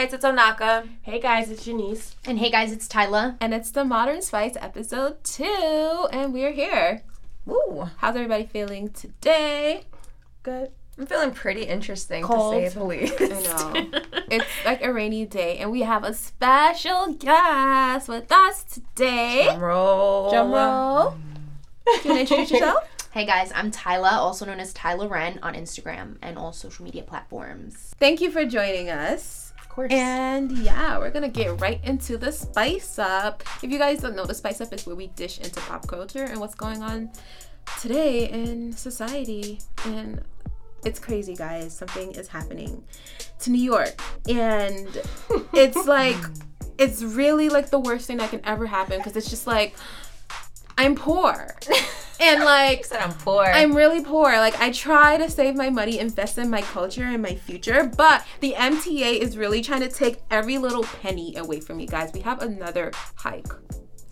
guys, it's Onaka. Hey guys, it's Janice. And hey guys, it's Tyla. And it's the Modern Spice episode two, and we're here. Woo. How's everybody feeling today? Good. I'm feeling pretty interesting Cold. to say the least. I know. it's like a rainy day, and we have a special guest with us today. Drum roll. Drum roll. Do you want to introduce yourself? Hey guys, I'm Tyla, also known as Tyla Ren on Instagram and all social media platforms. Thank you for joining us. Course. And yeah, we're gonna get right into the spice up. If you guys don't know, the spice up is where we dish into pop culture and what's going on today in society. And it's crazy, guys. Something is happening to New York. And it's like, it's really like the worst thing that can ever happen because it's just like, I'm poor. And like, said I'm poor. I'm really poor. Like I try to save my money, invest in my culture and my future, but the MTA is really trying to take every little penny away from you guys. We have another hike.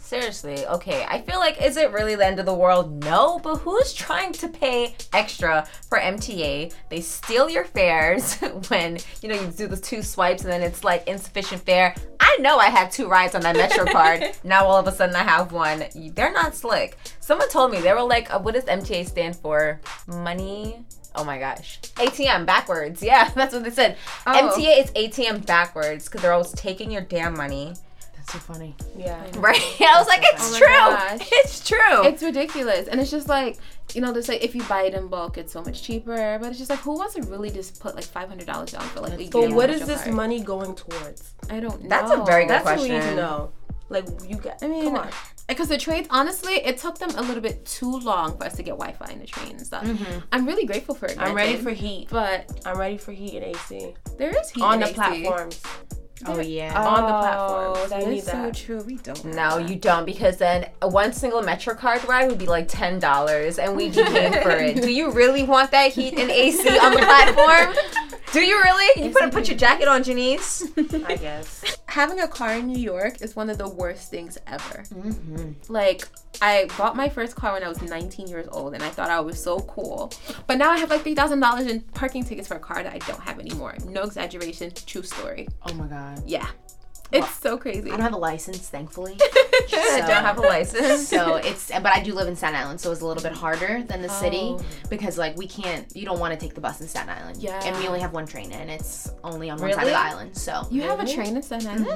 Seriously, okay. I feel like is it really the end of the world? No, but who's trying to pay extra for MTA? They steal your fares when you know you do the two swipes and then it's like insufficient fare. I know I had two rides on that Metro card. now all of a sudden I have one. They're not slick. Someone told me they were like, uh, "What does MTA stand for? Money." Oh my gosh. ATM backwards. Yeah, that's what they said. Oh. MTA is ATM backwards because they're always taking your damn money. That's so funny. Yeah. Right? I was like, it's Oh true. gosh. It's true. It's ridiculous. And it's just like, you know, they say if you buy it in bulk, it's so much cheaper. But it's just like, who wants to really just put like $500 down for like a So year what on this card? money going towards? I don't know. That's a very good That's what we need to know. Like you got. I mean, come on. because the trains, honestly, it took them a little bit too long for us to get Wi-Fi in the train and stuff. Mm-hmm. I'm really grateful for it. I'm ready for heat. but I'm ready for heat and AC there is heat on in the AC. platforms. Oh yeah. on the Oh, platforms. That We is need so that. true. We don't. no, that. you don't because then one single Metro card ride would be like ten dollars, and we'd be paying for it. Do you really want that heat and AC on the platform? Do you really? You put put your jacket on, Janice. I guess. Having a car in New York is one of the worst things ever. Mm-hmm. Like, I bought my first car when I was 19 years old, and I thought I was so cool. But now I have like three thousand dollars in parking tickets for a car that I don't have anymore. No exaggeration. True story. Oh my god. Yeah, it's so crazy. I don't have a license, thankfully. I don't have a license. so it's but I do live in Staten Island, so it's a little bit harder than the city Oh. because like we can't you don't want to take the bus in Staten Island. Yeah. And we only have one train and it's only on one side of the island. So you have a train in Staten Island?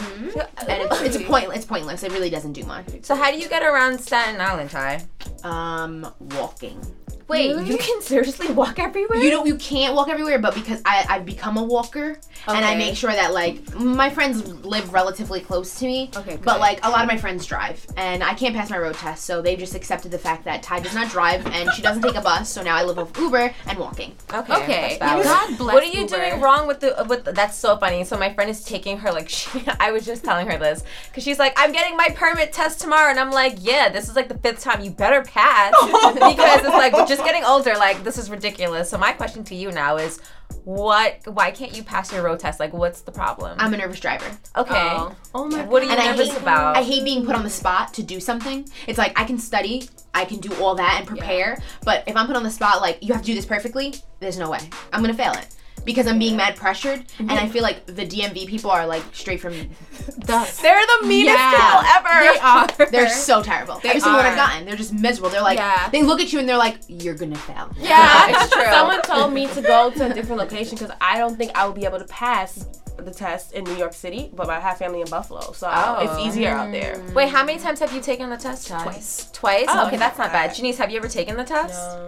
and it's, it's a point it's pointless. It really doesn't do much. So how do you get around Staten Island, Ty? Um walking. Wait, Really? you can seriously walk everywhere? You don't you can't walk everywhere, but because I, I've become a walker and I make sure that like my friends live relatively close to me. Okay, But good. like a lot of my friends drive and I can't pass my road test, so they've just accepted the fact that Ty does not drive and she doesn't take a bus, so now I live off Uber and walking. Okay. Okay. that's. God bless What are you Uber. doing wrong with the with the, that's so funny. So my friend is taking her like she, I was just telling her this cuz she's like I'm getting my permit test tomorrow and I'm like, "Yeah, this is like the fifth time you better pass." because it's like we're just getting older like this is ridiculous. So my question to you now is what why can't you pass your road test? Like what's the problem? I'm a nervous driver. okay. Oh. Oh my. What are you And I nervous hate, about? I hate being put on the spot to do something. It's like I can study, I can do all that and prepare, but if I'm put on the spot, like you have to do this perfectly, there's no way. I'm gonna fail it because I'm being mad pressured, and I mm-hmm. feel like the DMV people are like straight from. The- They're the meanest Yeah. people ever. they are. They're so terrible. Every single one I've gotten, they're just miserable. They're like, Yeah. they look at you and they're like, you're gonna fail. Yeah, it's true. Someone told me to go to a different location because I don't think I would be able to pass the test in New York City, but I have family in Buffalo, so Oh. it's easier out there. Mm. Wait, how many times have you taken the test, Ty? Twice. Twice? Oh, okay, that's not bad. Janice, have you ever taken the test? No.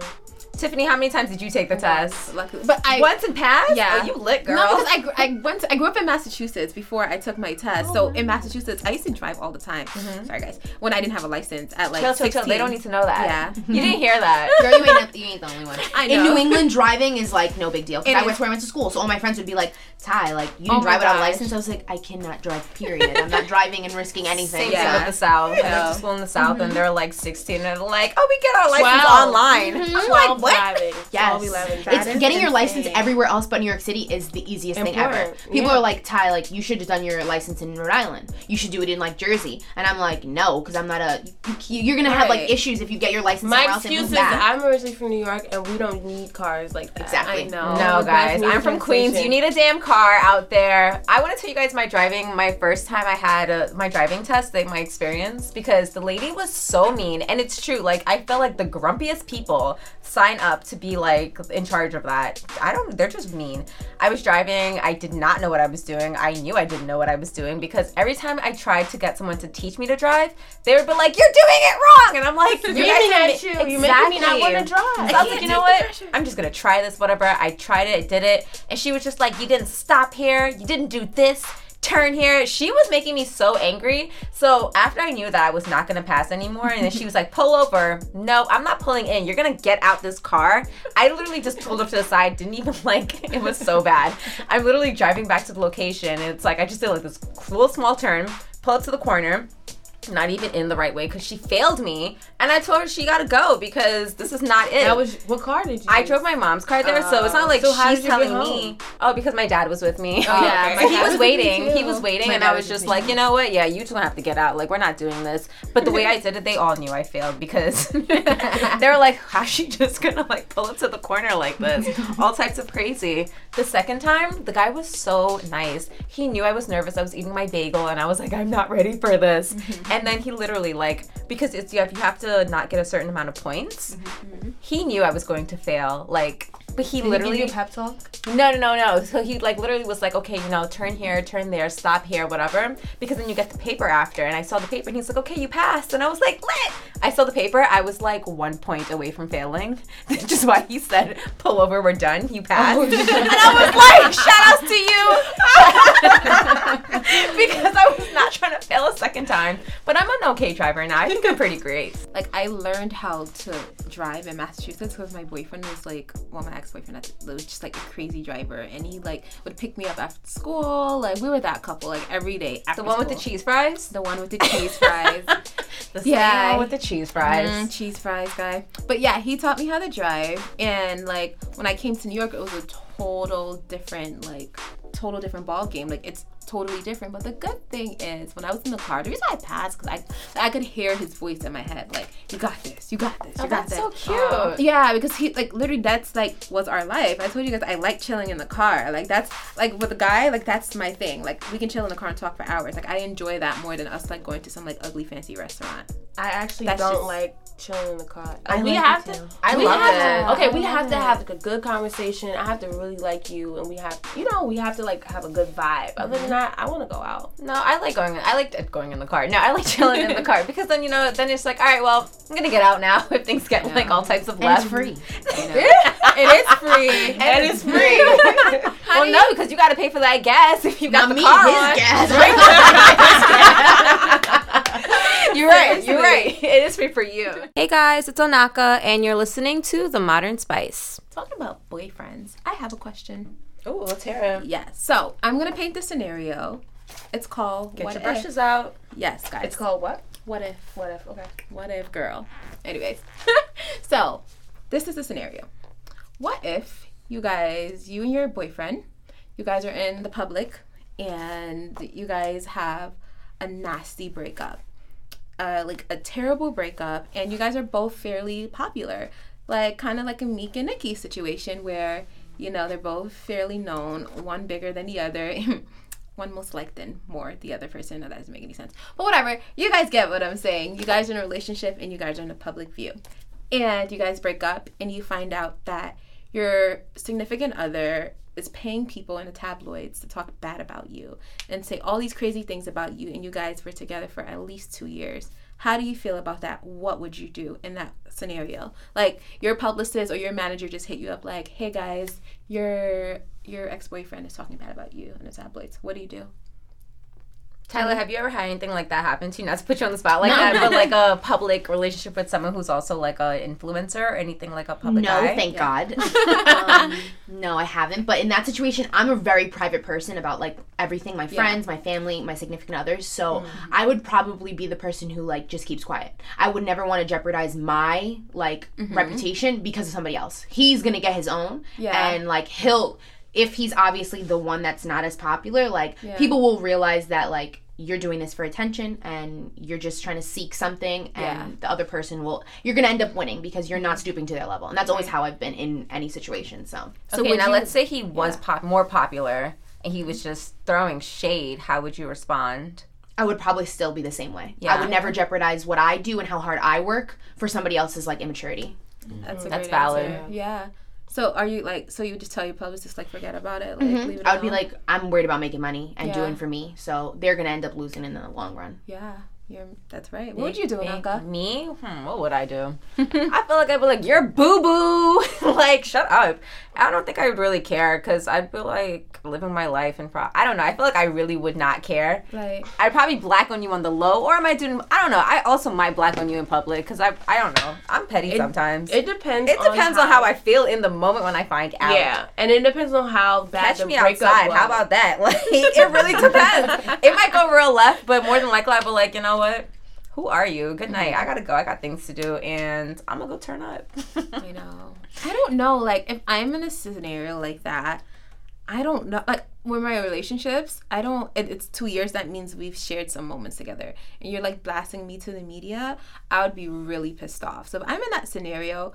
Tiffany, how many times did you take the oh test? Luckily, but I Once and passed? Yeah. Oh, you lit, girl. No, because I, I went to, I grew up in Massachusetts before I took my test. so oh. in Massachusetts, I used to drive all the time. Mm-hmm. Sorry guys, when I didn't have a license at like chill, chill, 16. chill. They don't need to know that. Yeah. You didn't hear that. Girl, you ain't, not- you ain't the only one. I know. In. New England, driving is like no big deal. It I is. went where I went to school, so all my friends would be like, "Ty, like you Oh didn't my drive without a gosh. license." I was like, "I cannot drive. Period. I'm not driving and risking anything." Same Yeah. thing with the South. I went to school in the South and mm-hmm. they're like 16 and they're like, oh, we get our license Twelve. online. Mm-hmm. I'm like, Twelve What? driving. Yes. 12, 11 It's driving. getting your license everywhere else but New York City is the easiest thing ever. People yeah. are like, Ty, like you should have done your license in Rhode Island. You should do it in like Jersey. And I'm like, no, because I'm not a. You, you're gonna have like issues if you get your license somewhere My else and excuse move is back. I'm originally from New York and we don't need cars like that. Exactly. I know. No, We're guys, I'm from Queens. You need a damn car out there. I want to tell you guys my driving, my first time I had a, my driving test, like my experience, because the lady was so mean, and it's true. Like I felt like the grumpiest people sign up to be like in charge of that. I don't. They're just mean. I was driving. I did not know what I was doing. I knew I didn't know what I was doing because every time I tried to get someone to teach me to drive, they would be like, "You're doing it wrong," and I'm like, "You Screaming guys at you. You're making me not want to drive. So I was like, you know what? I'm just gonna try this, whatever. I tried it, I did it, and she was just like, you didn't stop here, you didn't do this, turn here. She was making me so angry. So after I knew that I was not gonna pass anymore, and then she was like, pull over. No, I'm not pulling in. You're gonna get out this car. I literally just pulled up to the side, didn't even like. It was so bad. I'm literally driving back to the location, and it's like I just did like this cool small turn, pull up to the corner not even in the right way because she failed me and i told her she gotta go because this is not it That was what car did you? I use? drove my mom's car there, so it's not oh. like so she's did you get telling me. Oh, because my dad was with me. Oh, yeah, okay. he was was with me waiting. He was waiting, My and I was was just like, you know what? Yeah, you two have to get out. Like, we're not doing this. But the way I did it, they all knew I failed because they were like, how's she just gonna like pull up to the corner like this? All types of crazy. The second time, the guy was so nice. He knew I was nervous. I was eating my bagel, and I was like, I'm not ready for this. Mm-hmm. And then he literally like because it's you have you have to not get a certain amount of points. Mm-hmm. Mm-hmm. He knew I was going to fail. Like, but he Did he literally a pep talk? no, no, no, no. So he like literally was like, okay, you know, turn here, turn there, stop here, whatever. Because then you get the paper after. And I saw the paper and he's like, okay, you passed. And I was like, lit. I saw the paper. I was like one point away from failing. Which is why he said, pull over, we're done. You oh, passed. and I was like, shout outs to you. because I was not trying to fail a second time. But I'm an okay driver now. I think I'm pretty great. like I learned how to drive in Massachusetts because my boyfriend was like, well, my ex-boyfriend was just like a crazy driver, and he like would pick me up after school. Like we were that couple, like every day. The one with the cheese fries? the one with the cheese fries, The Yeah. one with the cheese fries. Mm, cheese fries guy. But yeah, he taught me how to drive, and like when I came to New York, it was a total different like total different ball game. Like it's totally different. But the good thing is when I was in the car, the reason I passed because I I could hear his voice in my head, like you got this, you got this, you Oh, got that's this. so cute. Yeah, because he like literally that's like was our life. I told you guys I like chilling in the car. Like that's like with a guy, like that's my thing. Like we can chill in the car and talk for hours. Like I enjoy that more than us like going to some like ugly fancy restaurant. I actually That's don't just- like chilling in the car. I we like have to. too. I we love have it. To, okay, we have love to have like a good conversation. I have to really like you, and we have, you know, we have to like have a good vibe. Other mm-hmm. than that, I want to go out. No, I like going. I like going in the car. No, I like chilling in the car because then you know, then it's like, all right, well, I'm gonna get out now if things get like all types of left. it's free. it is free. And it's free. well, no, because you got to pay for that gas if you got Not the me, car his on. gas. you're right. You're right. It is free for you. Hey guys, it's Onaka, and you're listening to The Modern Spice. Talking about boyfriends, I have a question. Oh, let's hear it. Yes. So I'm gonna paint the scenario. It's called Get what your if. brushes out. Yes, guys. It's called what? what if. What if? Okay. What if, girl? Anyways, so this is the scenario. What if you guys, you and your boyfriend, you guys are in the public and you guys have a nasty breakup, uh, like a terrible breakup, and you guys are both fairly popular, like kind of like a Meek and Nicki situation where you know they're both fairly known, one bigger than the other. one most liked than more the other person. No, that doesn't make any sense. But whatever. You guys get what I'm saying. You guys are in a relationship and you guys are in a public view. And you guys break up and you find out that your significant other is paying people in the tabloids to talk bad about you and say all these crazy things about you and you guys were together for at least 2 years. How do you feel about that? What would you do in that scenario? Like your publicist or your manager just hit you up like, "Hey guys, your your ex-boyfriend is talking bad about you in the tabloids. What do you do?" Tyla, have you ever had anything like that happen to you? Not to put you on the spot like No. that, but like a public relationship with someone who's also like a influencer or anything like a public no, guy? thank God. um, no, I haven't. But in that situation, I'm a very private person about like everything my friends, my family, my significant others. So Mm-hmm. I would probably be the person who like just keeps quiet. I would never want to jeopardize my like Mm-hmm. reputation because of somebody else. He's going to get his own. Yeah. And like he'll, if he's obviously the one that's not as popular, like Yeah. people will realize that like you're doing this for attention and you're just trying to seek something and Yeah. the other person will you're gonna end up winning because you're not stooping to their level and that's always how i've been in any situation so okay, now you- let's say he was Yeah. pop- more popular and he was just throwing shade. How would you respond? i would probably still be the same way Yeah. i would never jeopardize what i do and how hard i work for somebody else's like immaturity That's a That's great valid. answer. Yeah. So are you like? So you just tell your publicist like forget about it, like mm-hmm. leave it i would be like i'm worried about making money and Yeah. doing for me so they're gonna end up losing in the long run yeah, you're. That's right. What would you do, Me- Anka? Me? Hmm, what would I do? I feel like I'd be like, you're boo boo. like, shut up. I don't think I would really care because I'd be like living my life and pro- I don't know. I feel like I really would not care. Like, I'd probably black on you on the low, or am I might do. I don't know. I also might black on you in public because I. I don't know. I'm petty sometimes. It, depends. it depends. depends on how, I feel in the moment when I find out. Yeah, and it depends on how bad Catch the me outside. was. How about that? Like, it really depends. it might go real left, but more than likely, I'd be like, you know what? Who are you? Good night. I gotta go. I got things to do, and I'm gonna go turn up. you know. I don't know. Like, if I'm in a scenario like that, I don't know. Like, with my relationships, I don't. It, it's two years. That means we've shared some moments together, and you're like blasting me to the media. I would be really pissed off. So if I'm in that scenario.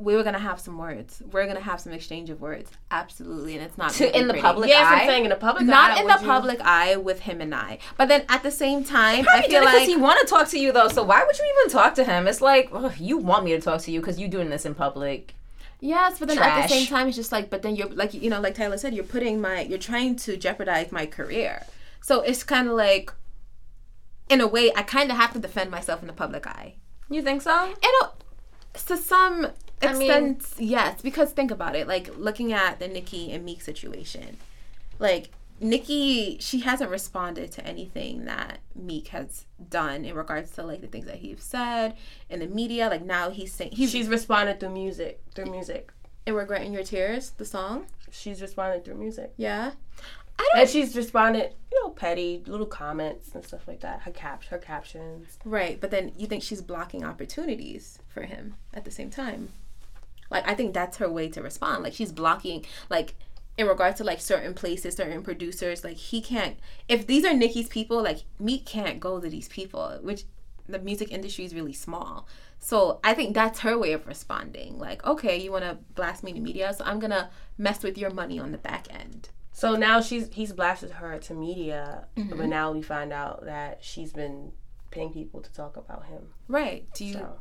We were gonna have some words. We're gonna have some exchange of words, absolutely, and it's not To- in the pretty. public Yes, eye? I'm saying in the public, eye. Not eye, in the you- public eye with him and I. But then at the same time, I feel like he want to talk to you though. So why would you even talk to him? It's like ugh, you want me to talk to you because you're doing this in public. Yes, but then at the same time, it's just like, but then you're like, you know, like Tyla said, you're putting my, you're trying to jeopardize my career. So it's kind of like, in a way, I kind of have to defend myself in the public eye. You think so? You know, to some I mean- yes, because think about it, like looking at the Nicki and Meek situation, like Nicki, she hasn't responded to anything that Meek has done in regards to like the things that he's said in the media. Like now he's saying he's She's responded through music. Through music. in Regret in Your Tears, the song. She's responded through music. Yeah. I don't. And she's responded, you know, petty little comments and stuff like that. Her cap, her captions. Right, but then you think she's blocking opportunities for him at the same time. Like I think that's her way to respond. Like she's blocking like in regard to like certain places, certain producers, like he can't if these are Nicki's people, like Meek can't go to these people, which the music industry is really small. So I think that's her way of responding. Like, okay, you wanna blast me in the media, so I'm gonna mess with your money on the back end. So now she's he's blasted her to media, Mm-hmm. but now we find out that she's been paying people to talk about him. Right. Do you So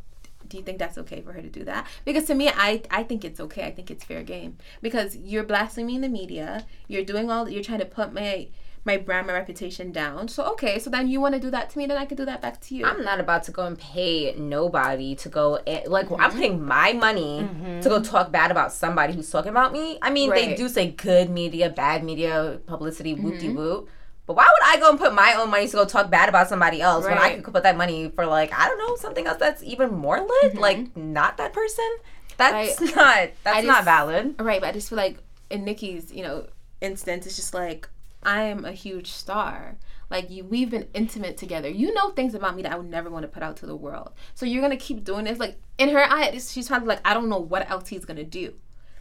do you think that's okay for her to do that? Because to me, I I think it's okay. I think it's fair game because you're blasting me in the media. You're doing all. You're trying to put my my brand, my reputation down. So okay, so then you want to do that to me, then I could do that back to you. I'm not about to go and pay nobody to go and, like I'm mm-hmm. putting my money mm-hmm. to go talk bad about somebody who's talking about me. I mean, they do say good media, bad media, publicity, whoop de whoop. But why would I go and put my own money to go talk bad about somebody else when I could put that money for like I don't know something else that's even more lit, mm-hmm. like not that person? That's Right. not that's I not valid. right, but I just feel like in Nicki's you know instance, it's just like I am a huge star. Like you, we've been intimate together. You know things about me that I would never want to put out to the world. So you're gonna keep doing this. Like in her eye, she's probably like, I don't know what else he's gonna do.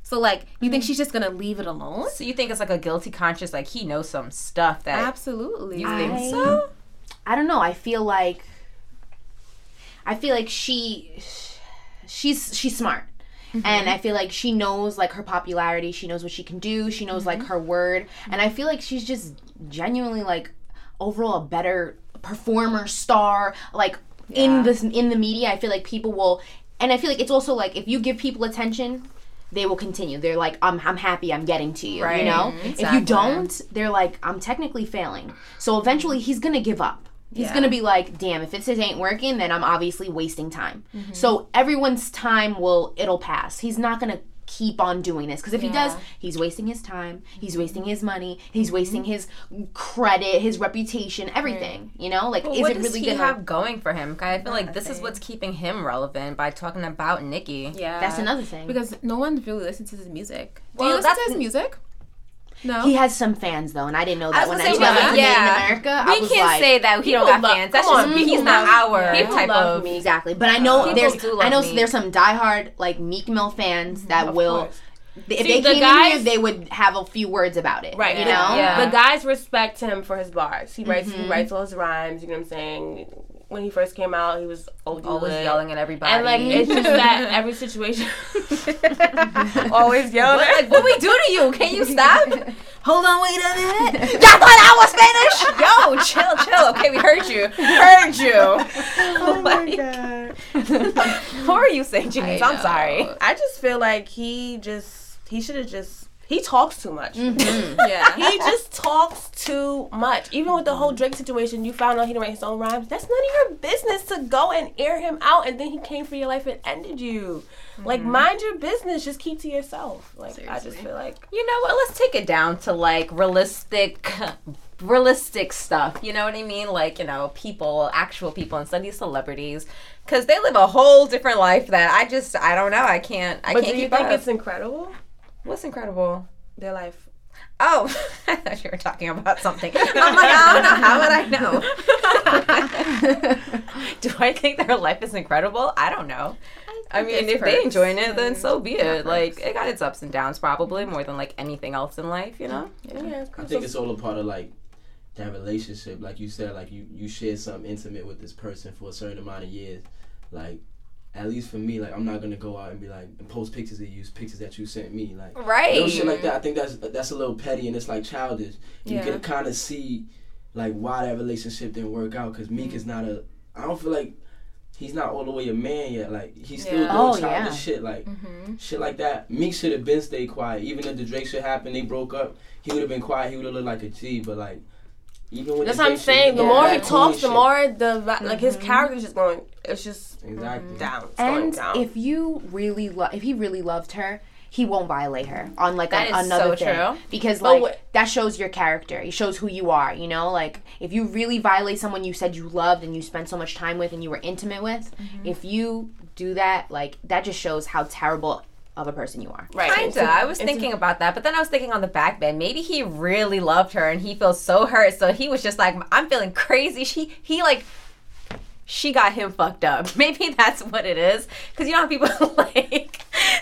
So like, you think hmm. she's just gonna leave it alone? So you think it's like a guilty conscience? Like he knows some stuff that Absolutely. you think I- so? I don't know. I feel like I feel like she she's she's smart. And mm-hmm. I feel like she knows like her popularity, she knows what she can do, she knows like mm-hmm. her word, mm-hmm. and I feel like she's just genuinely like overall a better performer, star, like in this in the media. I feel like people will and I feel like it's also like if you give people attention, they will continue. They're like, I'm, I'm happy I'm getting to you, Right, you know? If you don't, they're like, I'm technically failing. So eventually he's gonna give up. He's Yeah. gonna be like, damn, if this ain't working, then I'm obviously wasting time. Mm-hmm. So everyone's time will it'll pass. He's not gonna keep on doing this because if he does he's wasting his time he's mm-hmm. wasting his money he's wasting mm-hmm. his credit his reputation everything you know like is what it does really he gonna have going for him? 'Cause I feel like this is what's keeping him relevant by talking about Nicki. Yeah. that's another thing Because no one really listens to his music. Do you listen to his music? No. he has some fans though and i didn't know that was when i gonna saw say, his yeah. name in america We i was can't like say that he don't People got love- fans. That's just on, he's not our people type love of. me. exactly but i know People there's i know Meek. there's some diehard like Meek Mill fans that Of will course. if See, they the came in guys- here they would have a few words about it Right. you the- know Yeah. The guys respect him for his bars. He writes Mm-hmm. he writes all his rhymes, you know what I'm saying? When he first came out, he was OD Always lit. yelling at everybody. And like it's just that every situation always yelling. what, like, what we do to you? Can you stop? Hold on, wait a minute. Y'all thought I was Spanish? Yo, chill, chill. Okay, we heard you. Heard you. Oh my god. What are you saying, James? I'm sorry. I just feel like he just he should have just he talks too much. Mm-hmm. yeah. He just talks too much. Even with the whole Drake situation, you found out he didn't write his own rhymes. That's none of your business to go and air him out, and then he came for your life and ended you. Like, mm-hmm. mind your business. Just keep to yourself. Like, I just feel like You know what? Let's take it down to like realistic, realistic stuff. You know what I mean? Like you know, people, actual people, instead of these celebrities, because they live a whole different life that I just, I don't know. I can't, I But can't do you think up. it's incredible? What's incredible? Their life. Oh, I thought you were talking about something. I'm like, I don't know. How would I know? Do I think their life is incredible? I don't know. I mean, there's if they perks. enjoying it, then so be it. perks. Like, it got its ups and downs, probably more than like anything else in life, you know. Yeah. I think it's all a part of like that relationship. Like you said, like you you share something intimate with this person for a certain amount of years. Like at least for me, like I'm not gonna go out and be like and post pictures of you, pictures that you sent me, like Right. little shit like that. I think that's that's a little petty and it's like childish. You can kind of see like why that relationship didn't work out because Meek is not a. I don't feel like. He's not all the way a man yet. Like he's still Yeah. doing Oh, childish yeah. shit. Like mm-hmm. shit like that. Meek should have been stayed quiet. Even if the Drake shit happened, they broke up. He would have been quiet. He would have looked like a G. But like, even when That's what I'm saying. The yeah, more he cool talks, the more the vi- like his character's just going. It's just Exactly. down. It's going And down. if you really love, if he really loved her, he won't violate her on like That an- is another so thing. true. Because But like what- that shows your character. It shows who you are. You know, like if you really violate someone you said you loved and you spent so much time with and you were intimate with, Mm-hmm. if you do that, like that just shows how terrible of a person you are. right. Kinda. I was thinking about that, but then I was thinking on the back bed. Maybe he really loved her, and he feels so hurt. So he was just like, "I'm feeling crazy." She, he like, she got him fucked up. Maybe that's what it is. Because you know how people like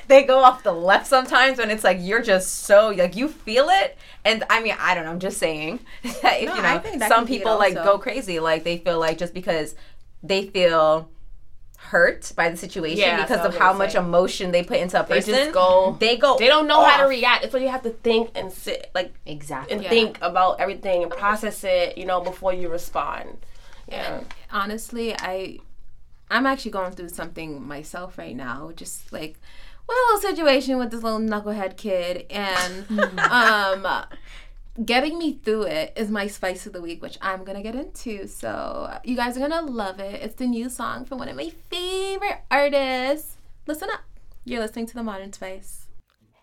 they go off the left sometimes when it's like you're just so like you feel it. And I mean, I don't know. I'm just saying that if No, you I know think that some can be it people like also. go crazy, like they feel like just because they feel hurt by the situation Yeah, because of how much say. emotion they put into a They person. just go. They go. They don't know how to react. It's what you have to think and sit like Exactly. and Yeah. think about everything and process it. You know before you respond. Yeah. honestly, I I'm actually going through something myself right now. Just like well, a little situation with this little knucklehead kid, and um, getting me through it is my spice of the week, which I'm gonna get into. So you guys are gonna love it. It's the new song from one of my favorite artists. Listen up. You're listening to the Modern Spice.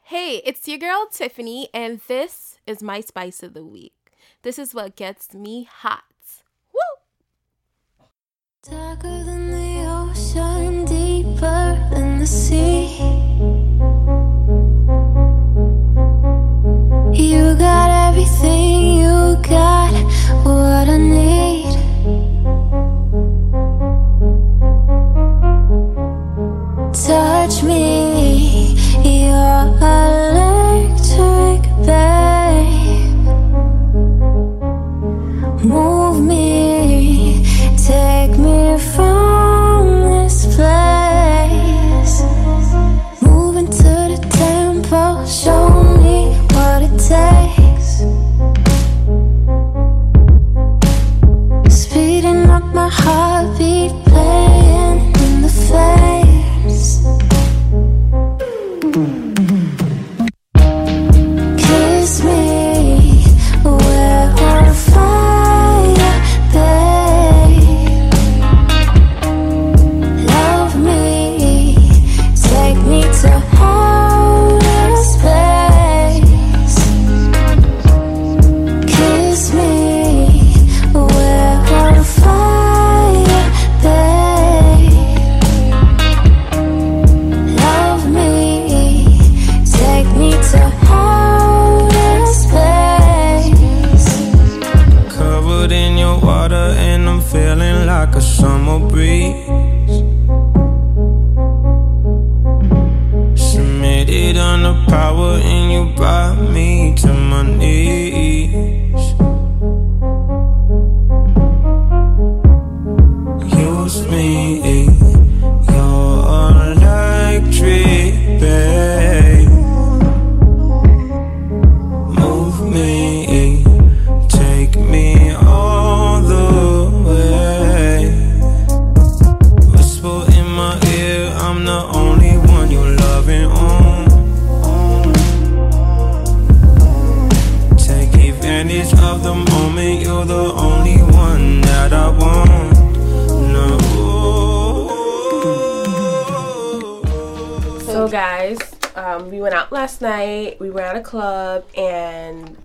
Hey, it's your girl Tiffany, and this is my spice of the week. This is what gets me hot. Woo! Darker than the ocean, deeper than the sea. You got everything, you got what I need. Touch me, you're electric, out last night. We were at a club, and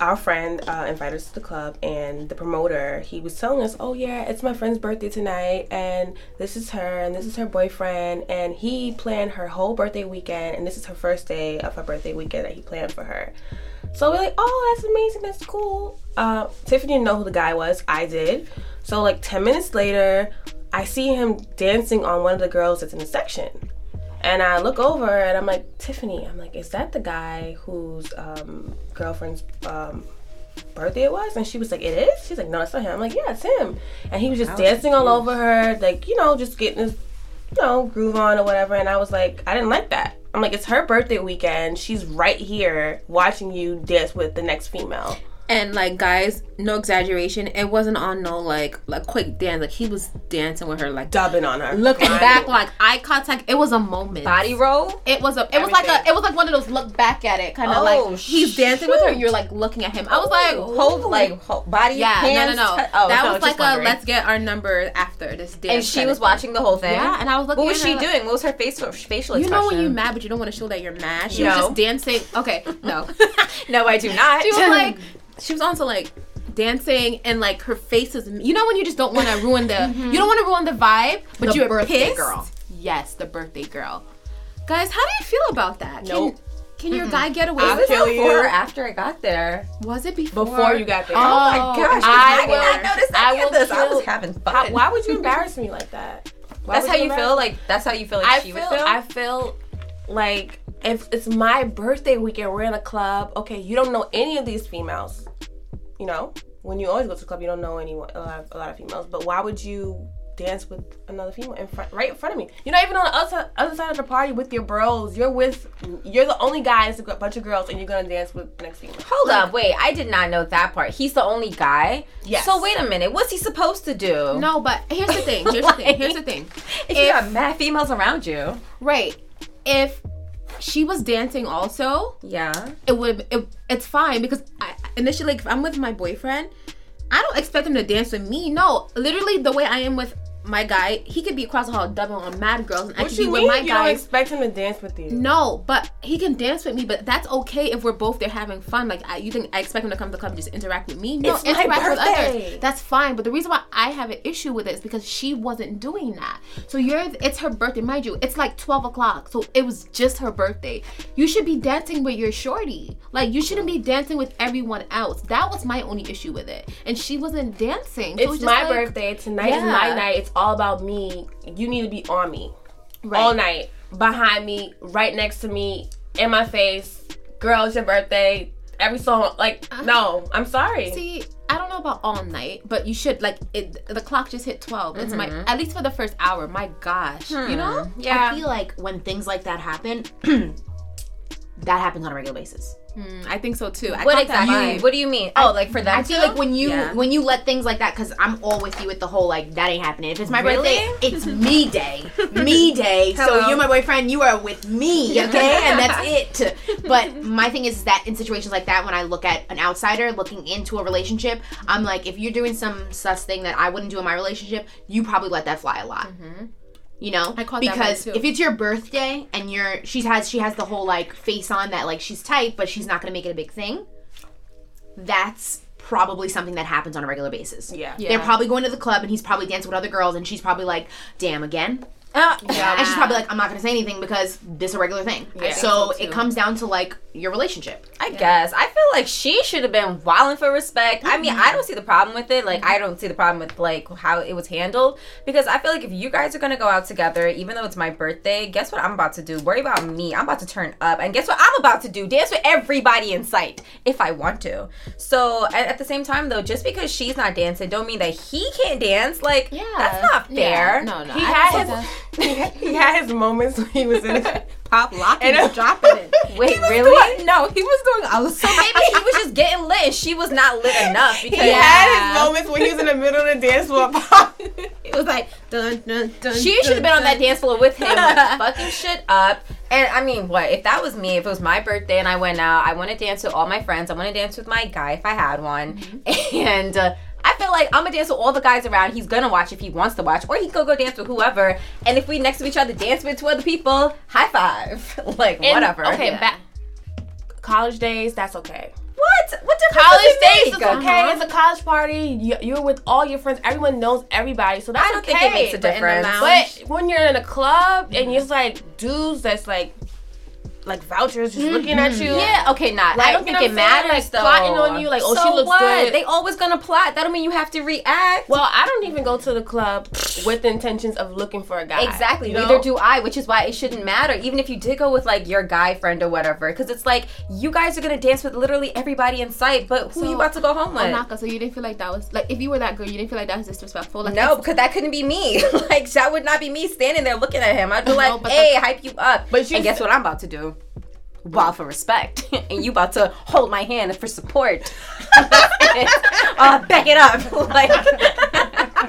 our friend uh, invited us to the club. And the promoter, he was telling us, "Oh yeah, it's my friend's birthday tonight, and this is her, and this is her boyfriend, and he planned her whole birthday weekend, and this is her first day of her birthday weekend that he planned for her." So we're like, "Oh, that's amazing. That's cool." Uh, Tiffany didn't know who the guy was. I did. So like ten minutes later, I see him dancing on one of the girls that's in the section. And I look over and I'm like, Tiffany, I'm like, is that the guy whose um, girlfriend's um, birthday it was? And she was like, it is? She's like, no, it's not him. I'm like, yeah, it's him. And he was just dancing all over her, like, you know, just getting his, you know, groove on or whatever. And I was like, I didn't like that. I'm like, it's her birthday weekend. She's right here watching you dance with the next female. And like guys, no exaggeration, it wasn't on no like like quick dance. Like he was dancing with her like Dubbing on her. looking back like eye contact. It was a moment. Body roll. It was a. It was like a. It was like one of those look back at it kind of Oh, like he's dancing with her. You're like looking at him. I was like, hold like hold, body. yeah, hands, no, no, no. t- oh, that no, was just like a let's get our number after this dance. And she was of thing. watching the whole thing. Yeah, and I was looking. What was at she her like- doing? What was her facial facial You expression? know when you're mad, but you don't want to show that you're mad. She was just dancing. Okay, no. No, I do not. she was like, she was also like dancing and like her face is. You know when you just don't want to ruin the. Mm-hmm. You don't want to ruin the vibe, but The you're birthday pissed. girl. Yes, the birthday girl. Guys, how do you feel about that? Nope. Can, can your guy get away I'll with it? you. before after I got there. Was it before? Before you got there. Oh, oh my gosh, I I, did not will- notice I of will this. I was having fun. How, why would you embarrass me like that? Why that's how you embarrass feel. Like that's how you feel. Like I she feel, would feel. I feel like if it's my birthday weekend, we're in a club. Okay, you don't know any of these females. You know, when you always go to the club, you don't know anyone, a lot, of, a lot of females. But why would you dance with another female in front, right in front of me? You're not even on the other side, other side of the party with your bros. You're with, you're the only guy. It's a bunch of girls, and you're gonna dance with the next female. Hold up, wait. I did not know that part. He's the only guy. Yes. So wait a minute. What's he supposed to do? No, but here's the thing. Here's the thing. Here's the thing. If you got mad females around you. Right. If she was dancing also, Yeah. it would it, it's fine because I, initially if I'm with my boyfriend, I don't expect him to dance with me. No, literally the way I am with my guy, he could be across the hall dubbing on mad girls, and I could be mean? with my guy. don't guys. expect him to dance with you? No, but he can dance with me. But that's okay if we're both there having fun. Like, I, you think I expect him to come to the club and just interact with me? No, It's interact with others. That's fine. But the reason why I have an issue with it is because she wasn't doing that. So you're, it's her birthday, mind you. It's like twelve o'clock, so it was just her birthday. You should be dancing with your shorty. Like, you shouldn't be dancing with everyone else. That was my only issue with it, and she wasn't dancing. So It's just my like- birthday. Tonight Yeah. is my night. It's all about me. You need to be on me Right. all night, behind me, right next to me, in my face. Girl, it's your birthday. Every song, like, uh, no, I'm sorry. See, I don't know about all night, but you should like it. The clock just hit twelve. It's my mm-hmm. at least for the first hour. My gosh, you hmm, know. Yeah. I feel like when things like that happen, that happens on a regular basis. Mm, I think so too. I What exactly? What do you mean? Oh, like for that? I feel too? like when you Yeah. when you let things like that, because I'm all with you with the whole like that ain't happening. If it's my Really? birthday, it's me day, me day. So you're my boyfriend, you are with me, okay, and that's it. But my thing is that in situations like that, when I look at an outsider looking into a relationship, I'm like, if you're doing some sus thing that I wouldn't do in my relationship, you probably let that fly a lot. You know, I caught that because too. if it's your birthday and you're she has she has the whole like face on that like she's tight, but she's not gonna make it a big thing that's probably something that happens on a regular basis. yeah. Yeah. They're probably going to the club and he's probably dancing with other girls and she's probably like, damn, again? Uh, And she's probably like, I'm not going to say anything because this is a regular thing. I so so, it comes down to like your relationship. I guess. I feel like she should have been wilding for respect. I mean, I don't see the problem with it. Like, I don't see the problem with like how it was handled because I feel like if you guys are gonna go out together, even though it's my birthday, guess what I'm about to do? Worry about me. I'm about to turn up, and guess what I'm about to do? Dance with everybody in sight if I want to. So at, at the same time, though, just because she's not dancing, don't mean that he can't dance. Like, Yeah. that's not fair. Yeah. No, no. He I had don't his think that's- he had his moments when he was in it. pop locking And and dropping it. Wait, really? doing- no, he was doing. I was so So maybe he was just getting lit and she was not lit enough because He had his moments when he was in the middle of the dance floor. Pop. it was like dun dun dun. She should have been on that dance floor with him, fucking shit up. And I mean, what if that was me? If it was my birthday and I went out, I want to dance with all my friends. I want to dance with my guy if I had one. And uh, I feel like I'm gonna dance with all the guys around. He's gonna watch if he wants to watch, or he could go dance with whoever. And if we next to each other dance with two other people, high five, like And- whatever. Okay, Yeah. back college days, that's okay. What? What difference College does it days make? is okay. Uh-huh. It's a college party. You, you're with all your friends. Everyone knows everybody, so that's I don't okay. think it makes a But in the difference. lounge- But when you're in a club and it's like dudes that's like, like vouchers just looking at mm-hmm. you. Yeah, okay, not. Like, I don't think it what I'm saying? matters Like, though. plotting on you, like, oh, she looks what? good. They always gonna plot. That don't mean you have to react. Well, I don't even go to the club with the intentions of looking for a guy. Exactly. you know? Neither do I, which is why it shouldn't matter. Even if you did go with like your guy friend or whatever, because it's like you guys are gonna dance with literally everybody in sight. But who So, you about to go home with? Naka, so you didn't feel like that was like if you were that girl, you didn't feel like that was disrespectful. Like no, because that couldn't be me. like that would not be me standing there looking at him. I'd be like, "Hey, hype you up." But you and guess what I'm about to do? Wow for respect, and you about to hold my hand for support. uh, back it up, like.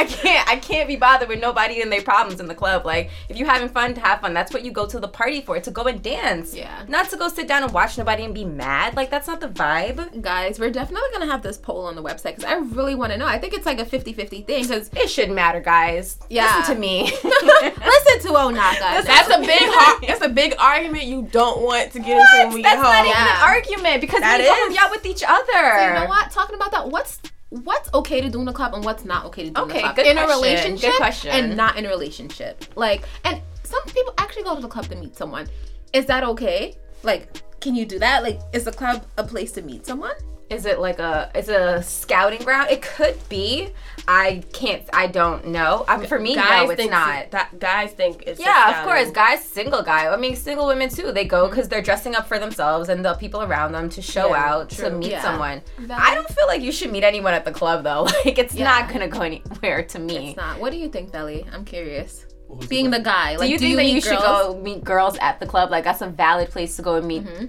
I can't. I can't be bothered with nobody and their problems in the club. Like, if you're having fun, to have fun. That's what you go to the party for. To go and dance. Yeah. Not to go sit down and watch nobody and be mad. Like, that's not the vibe. guys, we're definitely gonna have this poll on the website because I really want to know. I think it's like a 50-50 thing because It shouldn't matter, guys. Yeah. Listen to me. listen to Onaka. That's a big har- That's a big argument you don't want to get into when we That's get not home. even Yeah. an argument because That we go is. home out with each other. So you know what? Talking about that, what's what's okay to do in a club and what's not okay to do Okay, in a club good in a question. Good relationship question. and not in a relationship. Like, and some people actually go to the club to meet someone. Is that okay? Like, can you do that? Like, is the club a place to meet someone? Is it like a is it a scouting ground? It could be. I can't. I don't know. I mean, for me, guys no, it's not. That guys think it's Yeah, just of course. Guys, single guy. I mean, single women too. They go mm-hmm. because they're dressing up for themselves and the people around them to show Yeah, out to meet Yeah. someone. That- I don't feel like you should meet anyone at the club though. Like, it's Yeah. not gonna go anywhere to me. It's not. What do you think, Belly? I'm curious. Being the question? guy, like, do you think that meet you should go meet girls at the club? Like, that's a valid place to go and meet mm-hmm.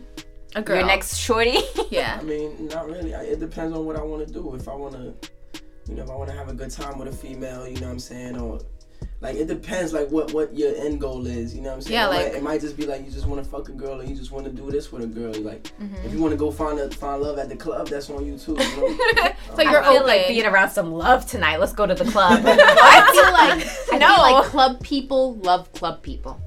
A girl? your next shorty. yeah. I mean, not really. I, it depends on what I want to do. If I want to, you know, if I want to have a good time with a female, you know what I'm saying, or like it depends, like what what your end goal is. You know what I'm saying? Yeah, it, like- might, it might just be like you just want to fuck a girl, or you just want to do this with a girl. Like Mm-hmm. if you want to go find a, find love at the club, that's on you too. You know? So you're I feel like being around some love tonight. Let's go to the club. I feel like I No. feel like club people love club people.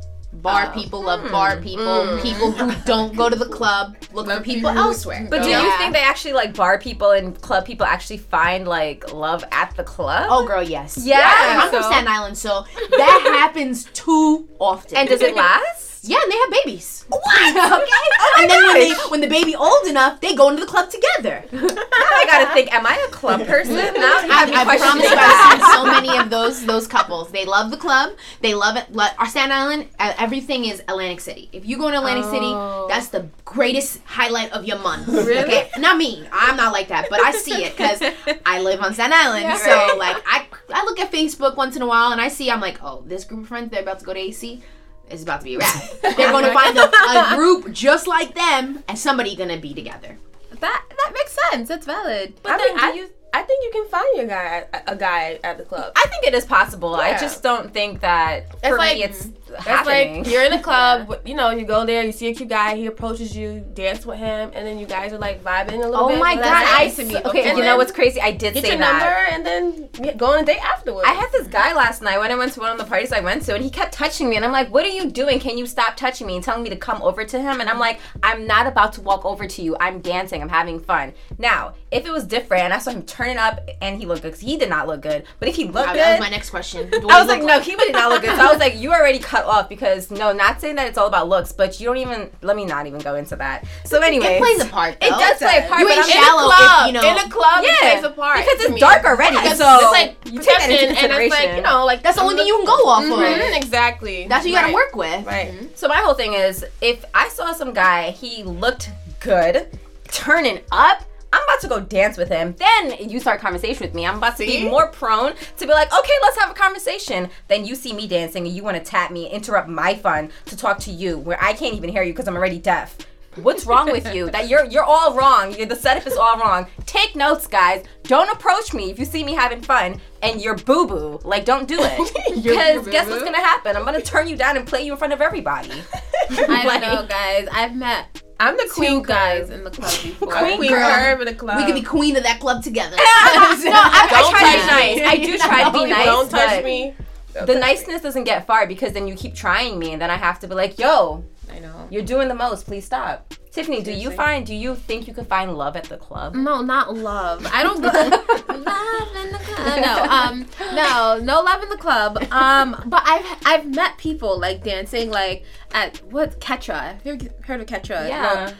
Bar Oh. people love hmm. bar people. Hmm. People who don't go to the club look for people elsewhere. But do Yeah. you think they actually like bar people and club people actually find like love at the club? Oh, girl, yes. Yeah, I'm from Staten Island, so that happens too often. and does it last? Yeah, and they have babies. What? okay. Oh and then when they when the baby old enough, they go into the club together. Now I gotta think. Am I a club person? Now I, have me I promise you. I've seen so many of those those couples. They love the club. They love it. Lo- Our Staten Island, uh, everything is Atlantic City. If you go to Atlantic Oh. City, that's the greatest highlight of your month. Really? Not me. I'm not like that, but I see it because I live on Staten Island. so Right. like I I look at Facebook once in a while and I see I'm like, oh, this group of friends they're about to go to AC. It's about to be a wrap. They're going to find a, a group just like them, and somebody gonna be together. That that makes sense. That's valid. I then mean, do I, you- I think you can find your guy a guy at the club. I think it is possible. I just don't think that It's for like- me it's That's happening. like you're in a club, you know, you go there, you see a cute guy, he approaches you, dance with him, and then you guys are like vibing a little Oh bit. Oh my Well, god! that's I nice to meet. okay. And You know what's crazy? I did say Get say your that. number and then go on a date afterwards. I had this guy last night when I went to one of the parties I went to, and he kept touching me, and I'm like, "What are you doing? Can you stop touching me?" and telling me to come over to him, and I'm like, "I'm not about to walk over to you. I'm dancing. I'm having fun." Now, if it was different, and I saw him turning up, and he looked good, 'cause he did not look good. But if he looked That was good, my next question. I I was like, no, he did not look good. So I was like, you already cut cut off because no, not saying that it's all about looks, but you don't even. Let me not even go into that. So anyway, It plays a part. It though. does play a part, You but ain't I'm shallow club, if you know. in a club, Yeah, it plays a part because to it's dark already. Because so it's like you take that into perception, and it's consideration. like you know, like That's the only thing you can go off of. Mhm, exactly. That's what you gotta Right. work with. Right. So my whole thing is, if I saw some guy, he looked good, turning up. I'm about to go dance with him. Then you start conversation with me. I'm about to See? be more prone to be like, okay, let's have a conversation. Then you see me dancing and you want to tap me, interrupt my fun to talk to you, where I can't even hear you because I'm already deaf. What's wrong with you? That you're you're all wrong. You're, the setup is all wrong. Take notes, guys. Don't approach me if you see me having fun and you're boo boo. Like, don't do it. Because guess what's gonna happen? I'm gonna turn you down and play you in front of everybody. I don't know, guys. I've met I'm the queen guys guys. in the club before. Queen Girl. curve in the club. We could be queen of that club together. no, I, I Don't try to be touch nice. I do try to be nice. Don't touch but me. The niceness doesn't get far because then you keep trying me, and then I have to be like, "Yo, I know. you're doing the most. Please stop." Tiffany, do you find? Do you think you could find love at the club? No, not love. I don't go love in the club. No, um, no, no love in the club. Um, but I've I've met people like dancing like at what Ketra. Have you heard of Ketra? Yeah. Well,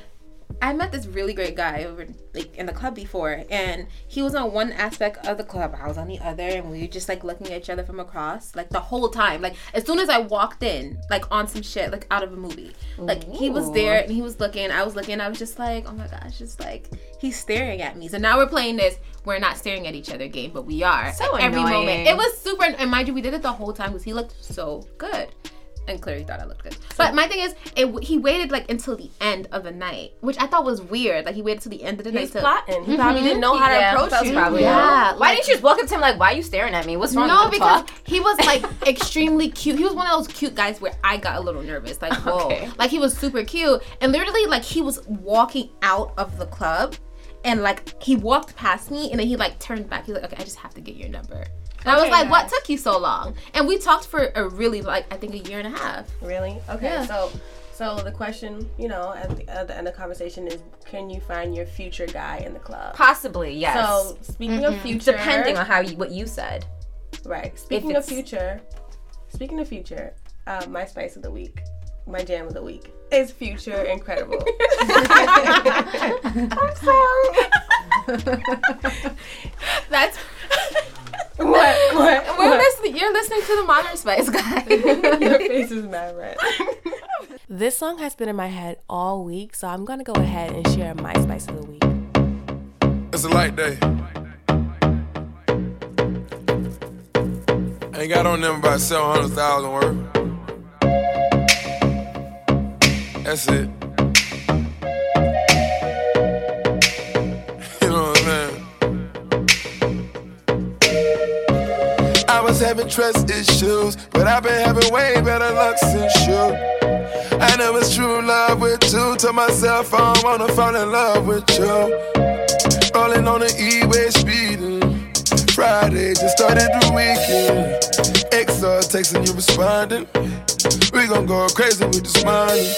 I met this really great guy over like in the club before, and he was on one aspect of the club. I was on the other, and we were just like looking at each other from across, like the whole time. Like as soon as I walked in, like on some shit, like out of a movie, like he was there and he was looking. I was looking. I was just like, oh my gosh, just like he's staring at me. So now we're playing this. We're not staring at each other game, but we are. So every moment. It was super. And mind you, we did it the whole time because he looked so good and clearly thought I looked good. But my thing is, it, he waited like until the end of the night, which I thought was weird. Like he waited till the end of the night He's to. plotting. He probably mm-hmm. didn't know how to Yeah, approach you. probably Yeah, it. Why didn't you just walk up to him like, "Why are you staring at me? What's wrong?" No, because talk? he was like extremely cute. He was one of those cute guys where I got a little nervous. Like, whoa. Okay. Like he was super cute. And literally like he was walking out of the club and like he walked past me and then he like turned back. He's like, Okay, I just have to get your number. And I was Okay, like, What took you so long? And we talked for a really like I think a year and a half. Really? Okay. Yeah. So, so the question, you know, at the, at the end of the conversation is, can you find your future guy in the club? Possibly, yes. So, speaking of future, depending on how you, what you said. right. Speaking of future, speaking of future, uh, my spice of the week, my jam of the week is Future Incredible. I'm sorry. That's What? What? we're what? listening you're listening to the modern spice guy. Your face is mad red. this song has been in my head all week, so I'm gonna go ahead and share my spice of the week. It's a light day. Ain't got on them about 700,000 worth. That's it. Having trust issues, but I've been having way better luck since you. I know it's true love with you. Told myself I don't wanna fall in love with you. Rolling on the E-way speeding. Friday just started the weekend. XR texting you responding. We gon' go crazy with this money.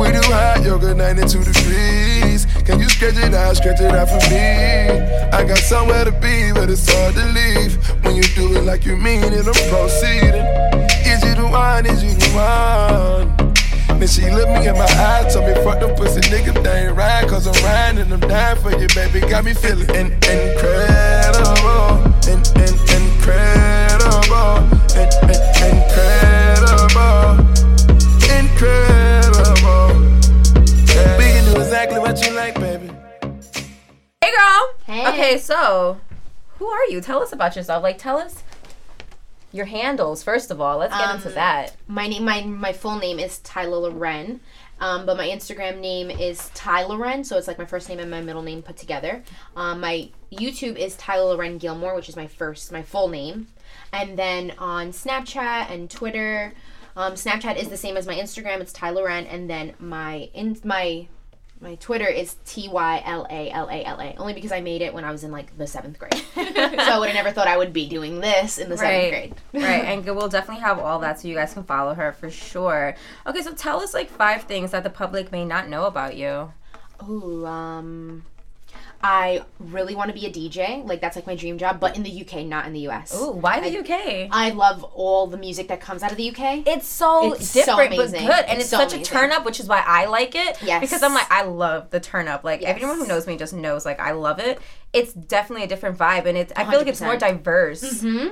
We do hot yoga 92 degrees. Can you stretch it out, stretch it out for me? I got somewhere to be, but it's hard to leave. When you do it like you mean it, I'm proceeding. Is you the one? Is you the one? Then she looked me in my eyes, told me fuck them pussy niggas, they ain't right, cause I'm riding and I'm dying for you, baby. Got me feeling in- incredible, in- in- incredible, in- in- incredible, incredible. Yeah. We can do exactly what you. Hey, girl. Hey. Okay, so who are you? Tell us about yourself. Like, tell us your handles first of all. Let's get into Um, that. My name, my my full name is Tyla Loren, um, but my Instagram name is Tyla Loren, so it's like my first name and my middle name put together. Um, my YouTube is Tyla Loren Gilmore, which is my first, my full name, and then on Snapchat and Twitter, um, Snapchat is the same as my Instagram. It's Tyla Loren, and then my in my my Twitter is T Y L A L A L A. Only because I made it when I was in like the seventh grade, so I would have never thought I would be doing this in the seventh grade. right, and we'll definitely have all that so you guys can follow her for sure. Okay, so tell us like five things that the public may not know about you. Ooh, um, I really want to be a DJ. Like that's like my dream job, but in the UK, not in the US. Ooh, why the UK? I love all the music that comes out of the UK. It's so It's so different but good, and It's it's, so such amazing. a turn up, which is why I like it. Yes. because I'm like I love the turn up. Like Yes. everyone who knows me just knows like I love it. It's definitely a different vibe, and it's I feel like it's more 100%. diverse. Mm-hmm.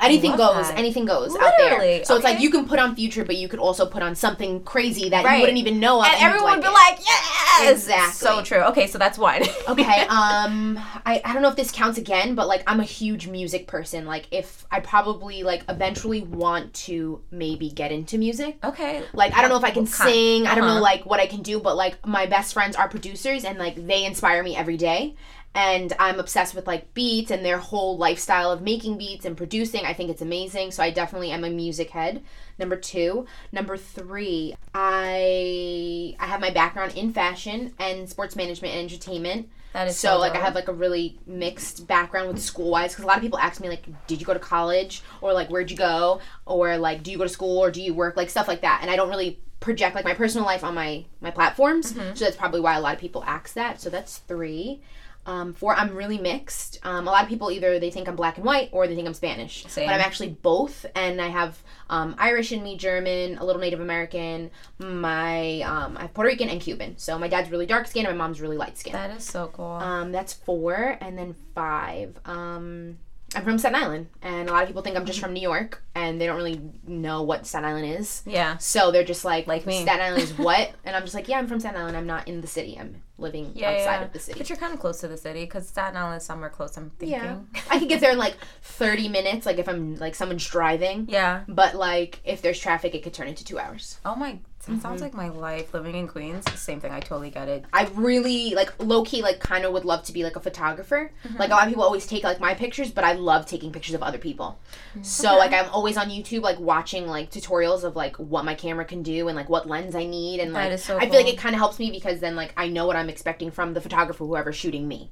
Anything goes, that. anything goes out there. So it's like you can put on Future, but you could also put on something crazy that Right. you wouldn't even know of, And you'd everyone would be like, "Yes, Exactly. So true. Okay, so that's one. okay um I, I don't know if this counts again but like i'm a huge music person like if i probably like eventually want to maybe get into music okay. like i don't know if i can sing i don't know Uh-huh. like what i can do but like my best friends are producers and like they inspire me every day and i'm obsessed with like beats and their whole lifestyle of making beats and producing. I think it's amazing. So i definitely am a music head. Number two. Number three i i have my background in fashion and sports management and entertainment. That is so so like I have like a really mixed background with school wise because a lot of people ask me like did you go to college? or like where'd you go? or like do you go to school or do you work? like stuff like that. And I don't really project like my personal life on my my platforms. Mm-hmm. so that's probably why a lot of people ask that. So that's three. Um, four I'm really mixed. Um, a lot of people either they think I'm black and white or they think I'm Spanish. Same. but I'm actually both. And I have um, Irish in me German a little Native American. My um, I have Puerto Rican and Cuban. So my dad's really dark skinned and my mom's really light skinned That is so cool. um, that's four, and then five. Um, I'm from Staten Island, and a lot of people think I'm just from New York, and they don't really know what Staten Island is. yeah. So they're just like, Like me. Staten Island is what? and I'm just like, yeah, I'm from Staten Island. I'm not in the city. I'm living Yeah, outside yeah. of the city. But you're kind of close to the city because Staten Island is somewhere close. I'm thinking. Yeah, I could get there in like 30 minutes, like if I'm like someone's driving. Yeah. But like if there's traffic, it could turn into two hours. Oh my, it Mm-hmm. sounds like my life living in Queens. Same thing. I totally get it. I really like low key like kind of would love to be like a photographer. Mm-hmm. Like a lot of people always take like my pictures, but I love taking pictures of other people. So like I'm always on YouTube like watching like tutorials of like what my camera can do and like what lens I need and like so I feel like it kind of helps me because then like I know what I'm expecting from the photographer whoever's shooting me.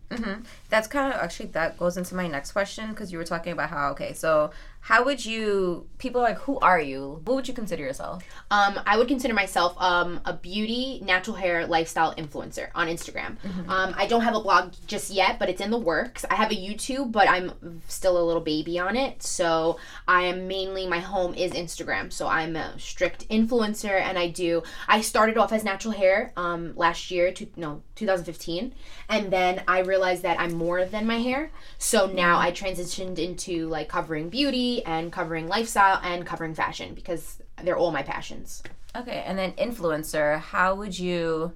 That's kind of actually that goes into my next question because you were talking about how okay, so how would you? People are like, who are you? What would you consider yourself? Um, I would consider myself um, a beauty, natural hair, lifestyle influencer on Instagram. Um, I don't have a blog just yet, but it's in the works. I have a YouTube, but I'm still a little baby on it. So I am mainly, my home is Instagram. So I'm a strict influencer and I do, I started off as natural hair um, last year, to, no, 2015. And then I realized that I'm more than my hair. So now I transitioned into like covering beauty and covering lifestyle and covering fashion because they're all my passions. Okay, and then influencer. How would you?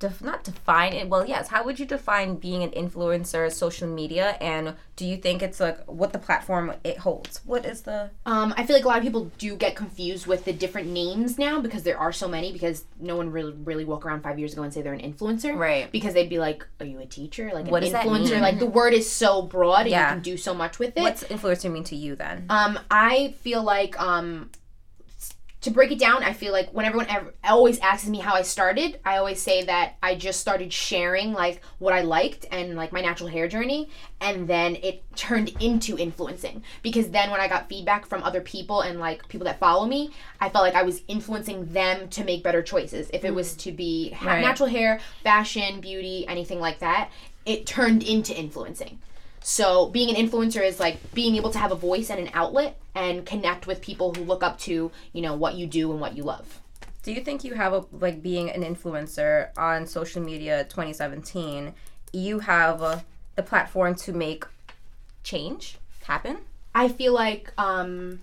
Def- not define it. Well, yes. How would you define being an influencer, social media, and do you think it's like what the platform it holds? What is the? Um, I feel like a lot of people do get confused with the different names now because there are so many. Because no one really really walk around five years ago and say they're an influencer, Right. Because they'd be like, "Are you a teacher? Like What an influencer? Like the word is so broad and Yeah. you can do so much with it." What's influencer mean to you then? Um, I feel like um, to break it down, I feel like when everyone ever, always asks me how I started, I always say that I just started sharing like what I liked and like my natural hair journey, and then it turned into influencing. Because then when I got feedback from other people and like people that follow me, I felt like I was influencing them to make better choices. If it was mm. to be ha- Right. natural hair, fashion, beauty, anything like that, it turned into influencing. So being an influencer is like being able to have a voice and an outlet and connect with people who look up to, you know, what you do and what you love. Do you think you have a like being an influencer on social media 2017? You have uh, the platform to make change happen. I feel like um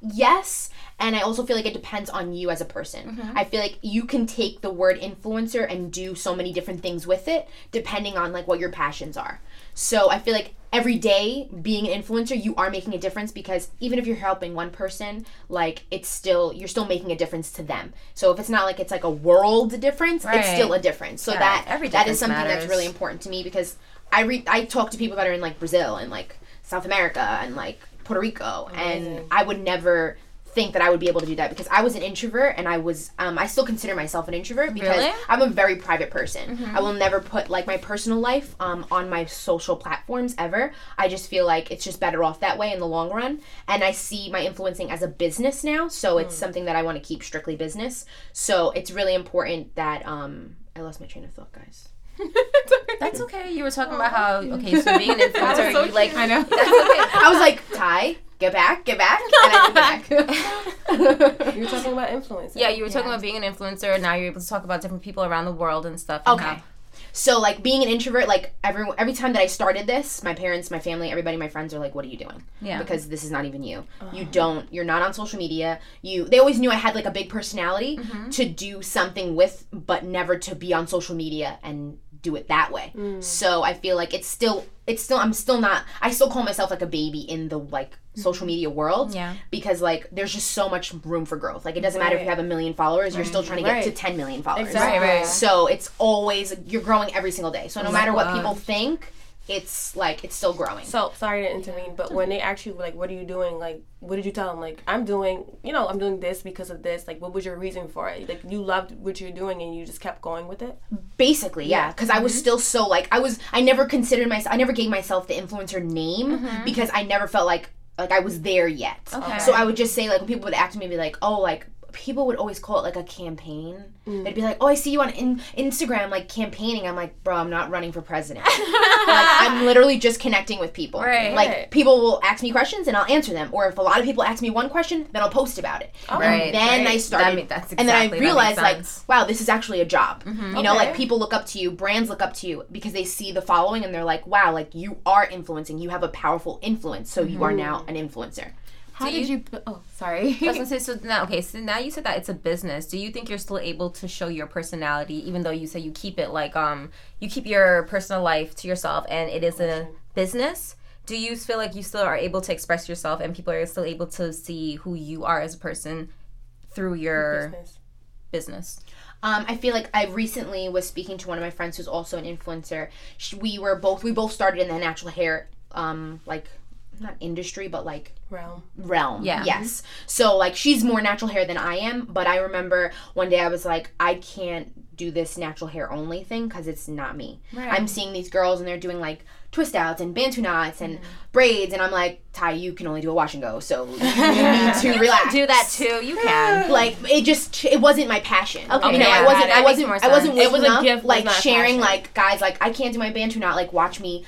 yes, and I also feel like it depends on you as a person. I feel like you can take the word influencer and do so many different things with it depending on like what your passions are. So I feel like every day being an influencer, you are making a difference because even if you're helping one person, like it's still you're still making a difference to them. So if it's not like it's like a world difference, it's still a difference. So Yeah, that every that is something that's really important to me because I re- I talk to people that are in like Brazil and like South America and like Puerto Rico and I would never think that I would be able to do that because I was an introvert and I was um, I still consider myself an introvert because Really? I'm a very private person. I will never put like my personal life um, on my social platforms ever. I just feel like it's just better off that way in the long run. And I see my influencing as a business now, so it's something that I want to keep strictly business. So it's really important that um, I lost my train of thought, guys. That's okay. You were talking about how okay, so being an influencer, you like I know. That's okay. I was like, Ty, get back, get back, and I didn't get back. you were talking about influence. Yeah, you were talking about being an influencer. and Now you're able to talk about different people around the world and stuff. and Okay. how- So like being an introvert, like every every time that I started this, my parents, my family, everybody, my friends are like, "What are you doing?" Yeah. Because this is not even you. You uh-huh. don't. You're not on social media. You. They always knew I had like a big personality mm-hmm. to do something with, but never to be on social media and do it that way. So I feel like it's still. It's still. I'm still not. I still call myself like a baby in the like social media world. Yeah. Because like there's just so much room for growth. Like it doesn't matter if you have a million followers. You're still trying to get to 10 million followers. Exactly. Right, right. So it's always you're growing every single day. So no matter what people think, it's like it's still growing. So sorry to intervene, but when they you like, "What are you doing?" Like, what did you tell them? Like, I'm doing, you know, I'm doing this because of this. Like, what was your reason for it? Like, you loved what you're doing and you just kept going with it. Basically, yeah, because I was Mm-hmm. still so like I was I never considered myself I never gave myself the influencer name Mm-hmm. because I never felt like like I was there yet. Okay. So I would just say like when people would ask me, be like, oh, like people would always call it like a campaign. Mm. They'd be like, oh, I see you on in- Instagram like campaigning. I'm like, bro, I'm not running for president. like, I'm literally just connecting with people. Right. Like people will ask me questions and I'll answer them. Or if a lot of people ask me one question, then I'll post about it. Right, And then right. I started, That ma- that's and then I exactly- realized like. Mm-hmm. wow, this is actually a job. You know, like people look up to you, brands look up to you because they see the following and they're like, wow, like you are influencing. You have a powerful influence, so you are Mm-hmm. now an influencer. How did you? Oh, sorry. I was gonna say so now. Okay, so now you said that it's a business. Do you think you're still able to show your personality, even though you say you keep it like um you keep your personal life to yourself, and it is a business? Do you feel like you still are able to express yourself, and people are still able to see who you are as a person through your Business. business? Um, I feel like I recently was speaking to one of my friends who's also an influencer. She, we were both we both started in the natural hair um like not industry but like Realm. realm. Yeah. Yes. So like she's more natural hair than I am, but I remember one day I was like, I can't do this natural hair only thing because it's not me. I'm seeing these girls and they're doing like twist outs and bantu knots and mm-hmm. braids, and I'm like, Ty, you can only do a wash and go, so you need to relax. Do that too. You can. Like it just it wasn't my passion. Okay, you know, yeah, I wasn't I wasn't I wasn't. It was waking a gift, like sharing passion. like guys like I can't do my bantu knot like watch me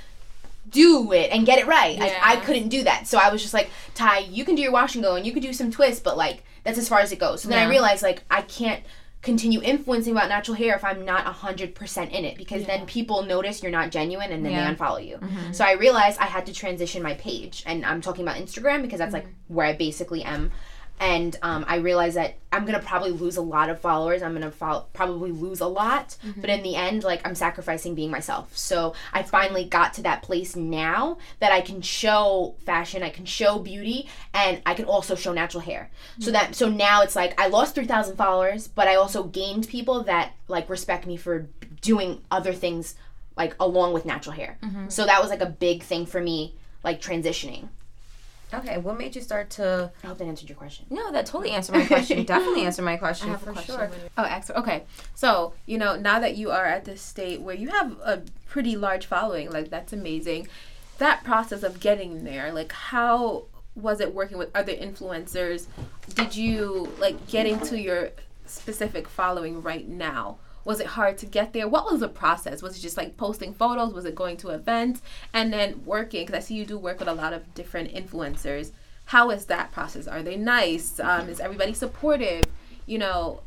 do it and get it right. I, I couldn't do that. So I was just like, Ty, you can do your wash and go and you can do some twists, but like that's as far as it goes. So then I realized like I can't continue influencing about natural hair if I'm not 100% in it because then people notice you're not genuine and then Yeah. they unfollow you. Mm-hmm. So I realized I had to transition my page and I'm talking about Instagram because that's like mm-hmm. where I basically am. And um, I realized that I'm gonna probably lose a lot of followers. I'm gonna fol- probably lose a lot, mm-hmm. but in the end, like I'm sacrificing being myself. So I finally got to that place now that I can show fashion, I can show beauty, and I can also show natural hair. So mm-hmm. that so now it's like I lost three thousand followers, but I also gained people that like respect me for doing other things like along with natural hair. Mm-hmm. So that was like a big thing for me, like transitioning. Okay, what made you start to? I hope that answered your question. No, that totally answered my question. Definitely answered my question for sure. Oh, excellent. Okay, so you know now that you are at this state where you have a pretty large following, like that's amazing. That process of getting there, like how was it working with other influencers? Did you like getting to your specific following right now? Was it hard to get there? What was the process? Was it just like posting photos? Was it going to events and then working? Because I see you do work with a lot of different influencers. How is that process? Are they nice? Um, is everybody supportive? You know,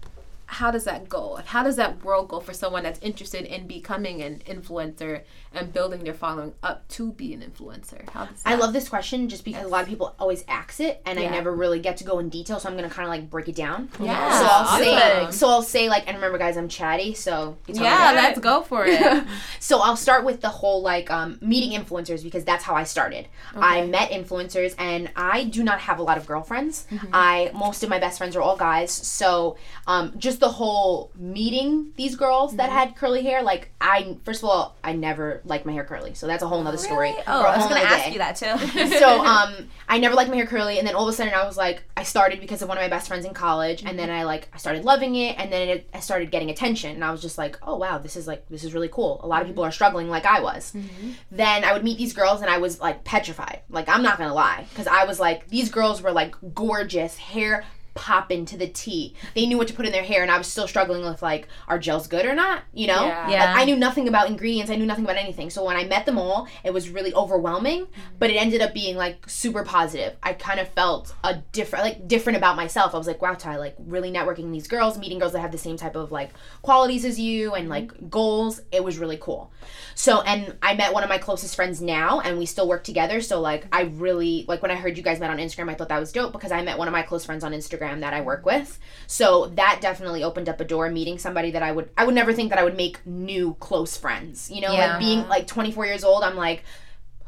how does that go? How does that world go for someone that's interested in becoming an influencer and building their following up to be an influencer? How does that I love this question just because a lot of people always ask it, and I never really get to go in detail. So I'm gonna kind of like break it down. Yeah. So I'll say, Awesome. so I'll say like, and remember, guys, I'm chatty, so you tell me Yeah, let's go for it. So I'll start with the whole like um, meeting influencers because that's how I started. I met influencers, and I do not have a lot of girlfriends. I most of my best friends are all guys. So um, just the whole meeting these girls that had curly hair, like I first of all, I never liked my hair curly, so that's a whole nother story. Oh, I was gonna ask day. you that too. so um I never liked my hair curly and then all of a sudden I was like I started because of one of my best friends in college and then mm-hmm. I like I started loving it and then it, I started getting attention and I was just like oh wow this is like this is really cool. A lot of mm-hmm. people are struggling like I was. Mm-hmm. Then I would meet these girls and I was like petrified. Like I'm not gonna lie because I was like these girls were like gorgeous hair popping into the tea. They knew what to put in their hair, and I was still struggling with like, are gels good or not? You know? Yeah. Yeah. Like, I knew nothing about ingredients. I knew nothing about anything. So when I met them all, it was really overwhelming. But it ended up being like super positive. I kind of felt a different, like different about myself. I was like, wow, Ty, like really networking these girls, meeting girls that have the same type of like qualities as you and mm-hmm. like goals. It was really cool. So and I met one of my closest friends now, and we still work together. So like I really like when I heard you guys met on Instagram, I thought that was dope because I met one of my close friends on Instagram that I work with. So that definitely opened up a door. Meeting somebody that I would I would never think that I would make new close friends. You know, Yeah. like being like 24 years old, I'm like.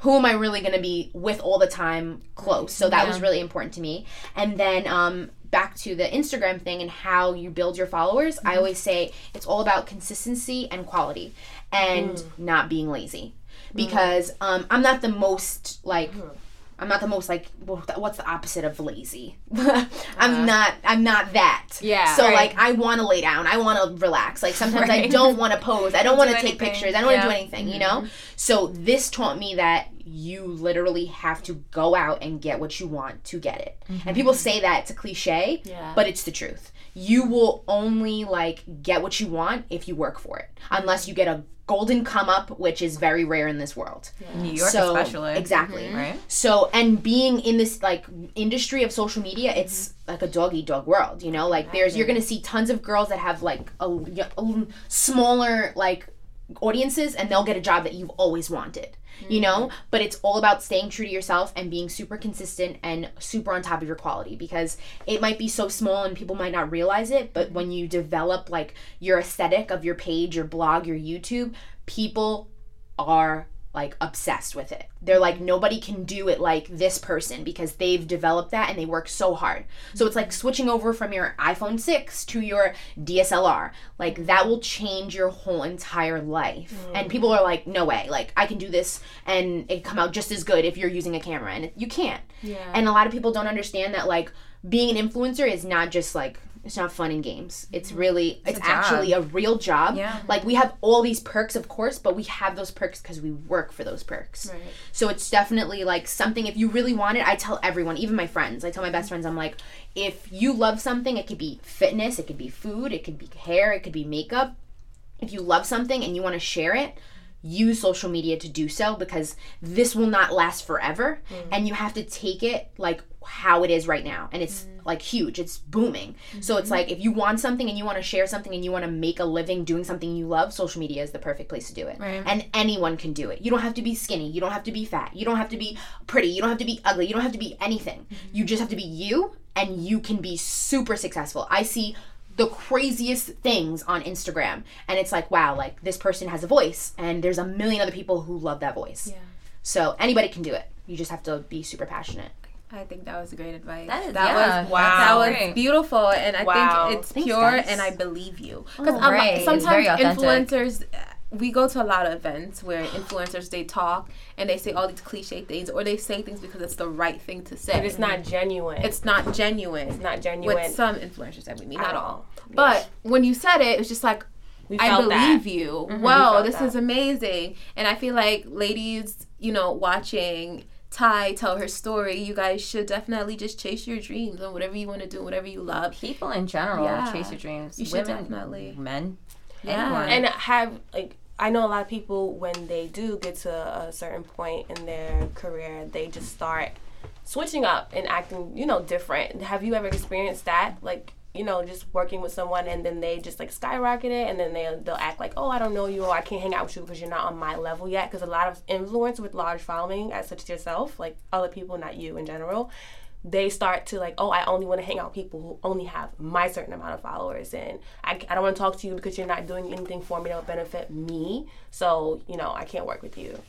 Who am I really going to be with all the time close? So that was really important to me. And then um, back to the Instagram thing and how you build your followers, I always say it's all about consistency and quality and not being lazy. Because um, I'm not the most like I'm not the most like what's the opposite of lazy? I'm uh-huh. not I'm not that. Yeah, So right. like I want to lay down. I want to relax. Like sometimes I don't want to pose. I don't want to do take anything. pictures. I don't want to do anything, you mm-hmm. know? So this taught me that you literally have to go out and get what you want to get it. And mm-hmm. people say that it's a cliche, Yeah. but it's the truth. You will only like get what you want if you work for it. Unless you get a golden come up, which is very rare in this world. New York, So- especially. exactly. Mm-hmm. Right. So, and being in this like industry of social media, it's like a dog eat dog world, you know? Like there's you're going to see tons of girls that have like a, a smaller like audiences and they'll get a job that you've always wanted. You know, mm-hmm. but it's all about staying true to yourself and being super consistent and super on top of your quality because it might be so small and people might not realize it, but when you develop like your aesthetic of your page, your blog, your YouTube, people are like obsessed with it. They're like nobody can do it like this person because they've developed that and they work so hard. So it's like switching over from your iPhone 6 to your DSLR. Like that will change your whole entire life. And people are like no way. Like I can do this and it come out just as good if you're using a camera and you can't. Yeah. And a lot of people don't understand that like being an influencer is not just like it's not fun in games. It's mm. really it's, a actually a real job. Yeah. Like we have all these perks of course, but we have those perks cuz we work for those perks. Right. So it's definitely like something if you really want it, I tell everyone, even my friends. I tell my best friends I'm like if you love something, it could be fitness, it could be food, it could be hair, it could be makeup. If you love something and you want to share it, use social media to do so because this will not last forever. Mm. And you have to take it like how it is right now. And it's mm. like huge. It's booming. So it's mm-hmm. like if you want something and you want to share something and you want to make a living doing something you love social media is the perfect place to do it. Right. and anyone can do it. You don't have to be skinny. You don't have to be fat. You don't have to be pretty. You don't have to be ugly. You don't have to be anything. Mm-hmm. You just have to be you and you can be super successful. I see the craziest things on Instagram. And it's like, wow, like this person has a voice and there's a million other people who love that voice. Yeah. So anybody can do it. You just have to be super passionate. I think that was great advice. That is- that yeah, was wow. That was beautiful, and I Wow. think it's Thanks, pure, guys. and I believe you. Oh, because um, Oh, right. It's sometimes very authentic. influencers, we go to a lot of events where influencers they talk and they say all these cliche things, or they say things because it's the right thing to say. But it's not genuine. It's not genuine. It's not genuine. with some influencers that we meet, not At all. all. But when you said it, it was just like I believe that. you. Mm-hmm, we Wow, felt this that. is amazing. And I feel like ladies, you know, watching Ty tell her story, you guys should definitely just chase your dreams and whatever you want to do, whatever you love. People in general Yeah. chase your dreams. You should Women, definitely. men. Yeah. anyone. and have like I know a lot of people when they do get to a certain point in their career, they just start switching up and acting, you know, different. Have you ever experienced that? Like, you know, just working with someone and then they just like skyrocket it and then they they'll act like, "Oh, I don't know you or I can't hang out with you because you're not on my level yet." Because a lot of influence with large following, as such as yourself, like other people, not you in general, they start to like, oh, I only want to hang out with people who only have my certain amount of followers, and I, I don't want to talk to you because you're not doing anything for me that will benefit me. So you know, I can't work with you.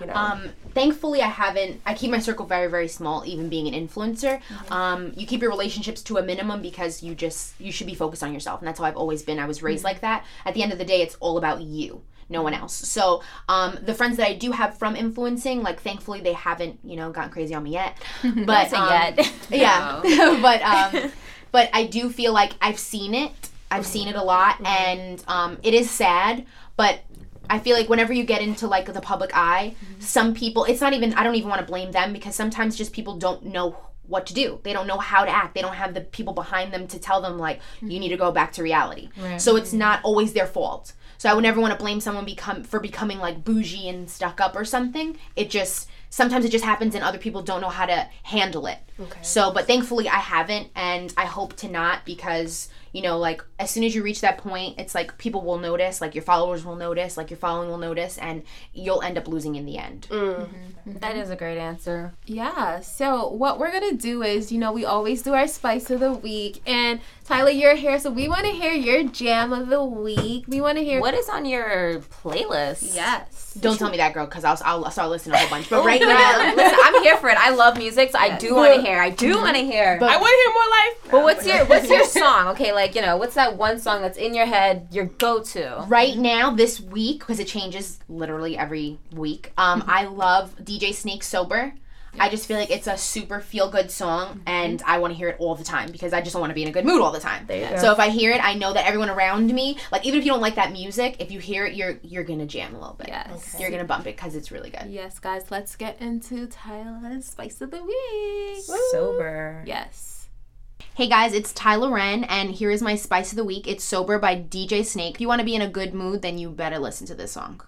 You know, Um, thankfully, I haven't. I keep my circle very, very small, even being an influencer. Um, you keep your relationships to a minimum because you just you should be focused on yourself, and that's how I've always been. I was raised like that. At the end of the day, it's all about you, no one else. So, um, the friends that I do have from influencing, like thankfully, they haven't you know gotten crazy on me yet. But um, yet. yeah, but um, but I do feel like I've seen it. I've seen it a lot, and um, it is sad. But I feel like whenever you get into like the public eye, some people. It's not even. I don't even want to blame them because sometimes just people don't know what to do. They don't know how to act. They don't have the people behind them to tell them like you need to go back to reality. So it's not always their fault. So I would never want to blame someone become for becoming like bougie and stuck up or something. It just sometimes it just happens and other people don't know how to handle it. Okay. So but thankfully I haven't and I hope to not because you know like as soon as you reach that point it's like people will notice like your followers will notice like your following will notice and you'll end up losing in the end mm. mm-hmm. Mm-hmm. That is a great answer. Yeah. So what we're gonna do is, you know, we always do our spice of the week, and Tyla, you're here, so we want to hear your jam of the week. We want to hear What is on your playlist? Yes. don't tell me that girl because I'll, I'll start listening to a whole bunch but oh, right now listen, I'm here for it. I love music, so I do want to hear. I do mm-hmm. want to hear. I want to hear more life. But what's your what's your song? Okay, like you know, what's that one song that's in your head, your go-to? right now this week because it changes literally every week um i love dj snake sober i just feel like it's a super feel good song and i want to hear it all the time because i just don't want to be in a good mood all the time There you go. so if i hear it i know that everyone around me like even if you don't like that music if you hear it you're you're gonna jam a little bit Yes. you're gonna bump it because it's really good Yes, guys. Let's get into Tyla's spice of the week. Sober. Yes. Hey guys, it's Tyla Wren, and here is my spice of the week. It's Sober by DJ Snake. If you want to be in a good mood, then you better listen to this song.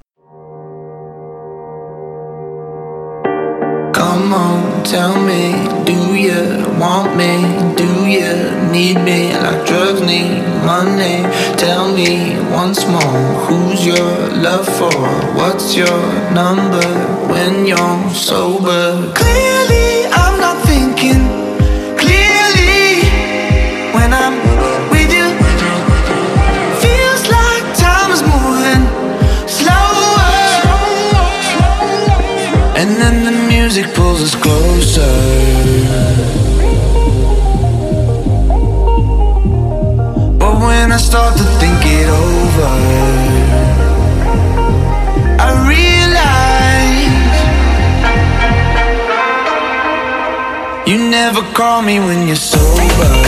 Come on, tell me, do you want me? Do you need me like drugs need money? Tell me once more, who's your love for? What's your number when you're sober? Clearly, But when I start to think it over, I realize you never call me when you're sober.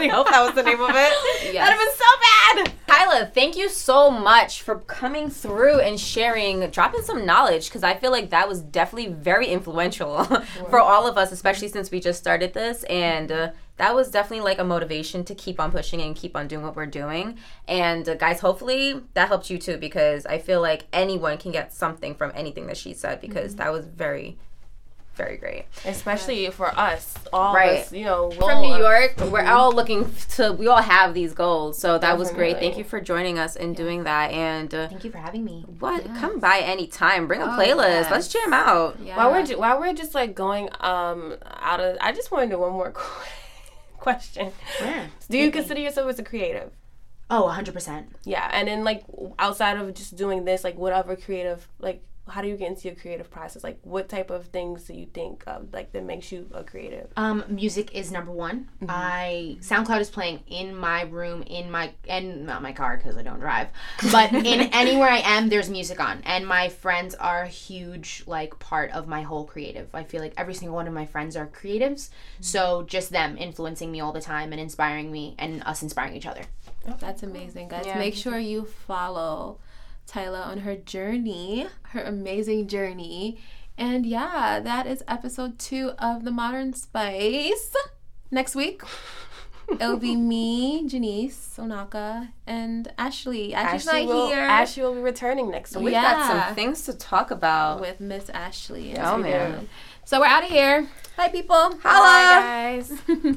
Really hope that was the name of it. That'd have been so bad. Tyla, thank you so much for coming through and sharing, dropping some knowledge, because I feel like that was definitely very influential for all of us, especially since we just started this. And uh, that was definitely like a motivation to keep on pushing and keep on doing what we're doing. And uh, guys, hopefully that helped you too, because I feel like anyone can get something from anything that she said, because that was very, very great. Especially for us, all Right. of us, you know, from New all- York. We're all looking to. We all have these goals, so that was great. Thank you for joining us and doing that. And uh, Thank you for having me. what? Come by anytime. Bring a Oh, playlist. yes. Let's jam out. Yeah. While we're ju- while we're just like going um out of, I just want to one more question. Yeah. Do you consider yourself as a creative? Oh, 100%. Yeah, and then like outside of just doing this, like whatever creative, like how do you get into your creative process? Like what type of things do you think of, like that makes you a creative? Um, music is number one. I SoundCloud is playing in my room, in my and not my car because I don't drive, but in anywhere I am, there's music on, and my friends are a huge like part of my whole creative. I feel like every single one of my friends are creatives, so just them influencing me all the time and inspiring me, and us inspiring each other. That's amazing, guys. Yeah. Make sure you follow Tyla on her journey, her amazing journey. And yeah, that is episode two of The Modern Spice. Next week, it'll be me, Janice, Sonaka, and Ashley. Ashley's Ashley not will, here. Ashley will be returning next week. We got some things to talk about. with Miss Ashley. Oh, man. So we're out of here. Bye, people. Holla. Bye, guys.